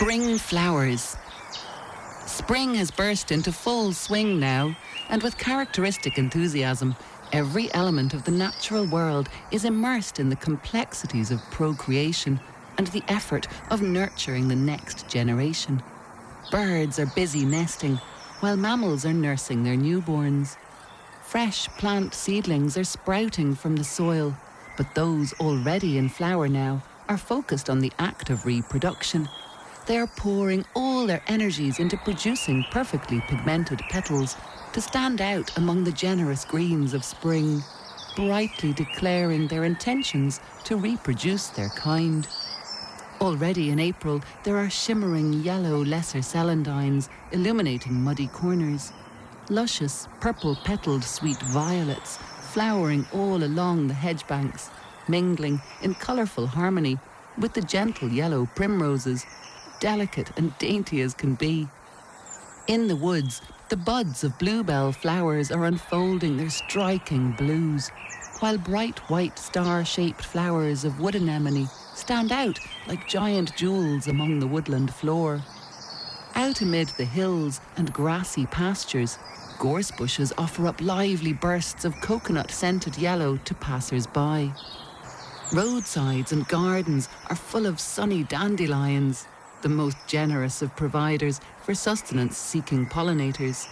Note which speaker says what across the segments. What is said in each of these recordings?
Speaker 1: Spring flowers. Spring has burst into full swing now, and with characteristic enthusiasm, every element of the natural world is immersed in the complexities of procreation and the effort of nurturing the next generation. Birds are busy nesting, while mammals are nursing their newborns. Fresh plant seedlings are sprouting from the soil, but those already in flower now are focused on the act of reproduction. They are pouring all their energies into producing perfectly pigmented petals to stand out among the generous greens of spring, brightly declaring their intentions to reproduce their kind. Already in April, there are shimmering yellow lesser celandines illuminating muddy corners. Luscious, purple petaled sweet violets flowering all along the hedge banks, mingling in colourful harmony with the gentle yellow primroses, delicate and dainty as can be. In the woods, the buds of bluebell flowers are unfolding their striking blues, while bright white star shaped flowers of wood anemone stand out like giant jewels among the woodland floor. Out amid the hills and grassy pastures, gorse bushes offer up lively bursts of coconut scented yellow to passers by. Roadsides and gardens are full of sunny dandelions, the most generous of providers for sustenance seeking pollinators.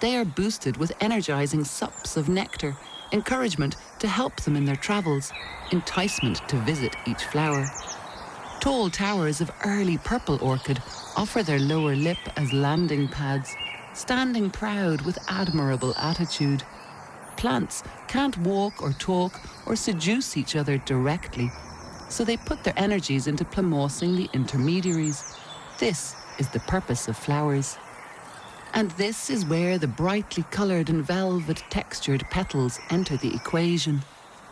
Speaker 1: They are boosted with energizing sups of nectar, encouragement to help them in their travels, enticement to visit each flower. Tall towers of early purple orchid offer their lower lip as landing pads, standing proud with admirable attitude. Plants can't walk or talk or seduce each other directly, so they put their energies into plumosing the intermediaries. This is the purpose of flowers. And this is where the brightly coloured and velvet textured petals enter the equation.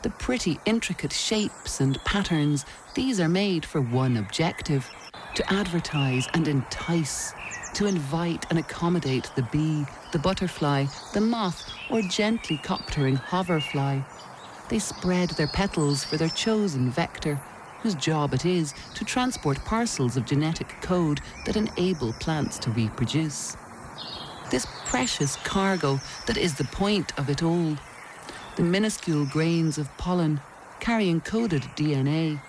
Speaker 1: The pretty intricate shapes and patterns, these are made for one objective to advertise and entice, to invite and accommodate the bee, the butterfly, the moth, or gently coptering hoverfly. They spread their petals for their chosen vector, whose job it is to transport parcels of genetic code that enable plants to reproduce. This precious cargo that is the point of it all. The minuscule grains of pollen, carrying coded DNA,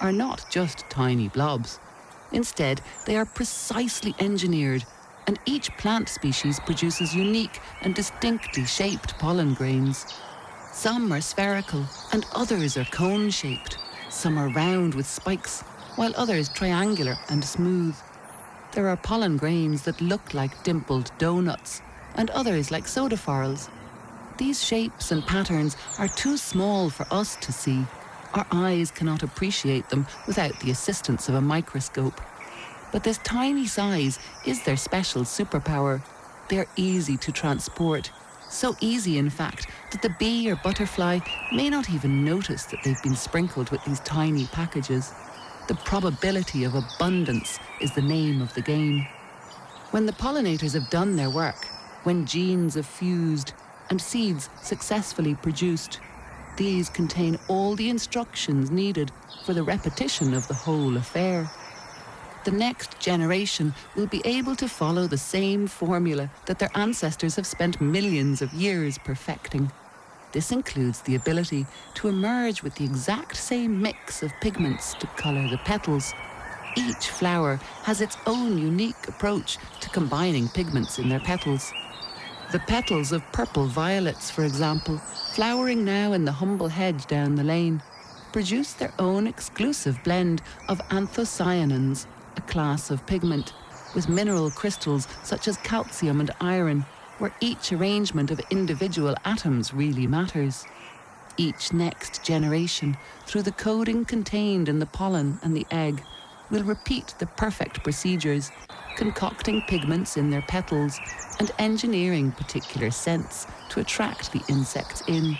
Speaker 1: are not just tiny blobs. Instead, they are precisely engineered, and each plant species produces unique and distinctly shaped pollen grains. Some are spherical, and others are cone shaped. Some are round with spikes, while others triangular and smooth. There are pollen grains that look like dimpled donuts, and others like sodaphoros. These shapes and patterns are too small for us to see. Our eyes cannot appreciate them without the assistance of a microscope. But this tiny size is their special superpower. They're easy to transport. So easy, in fact, that the bee or butterfly may not even notice that they've been sprinkled with these tiny packages. The probability of abundance is the name of the game. When the pollinators have done their work, when genes have fused and seeds successfully produced, these contain all the instructions needed for the repetition of the whole affair. The next generation will be able to follow the same formula that their ancestors have spent millions of years perfecting. This includes the ability to emerge with the exact same mix of pigments to colour the petals. Each flower has its own unique approach to combining pigments in their petals. The petals of purple violets, for example, flowering now in the humble hedge down the lane, produce their own exclusive blend of anthocyanins, a class of pigment, with mineral crystals such as calcium and iron where each arrangement of individual atoms really matters. Each next generation, through the coding contained in the pollen and the egg, will repeat the perfect procedures, concocting pigments in their petals and engineering particular scents to attract the insects in.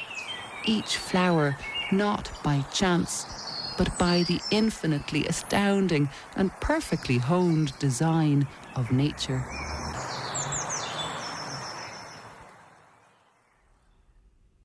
Speaker 1: Each flower not by chance, but by the infinitely astounding and perfectly honed design of nature.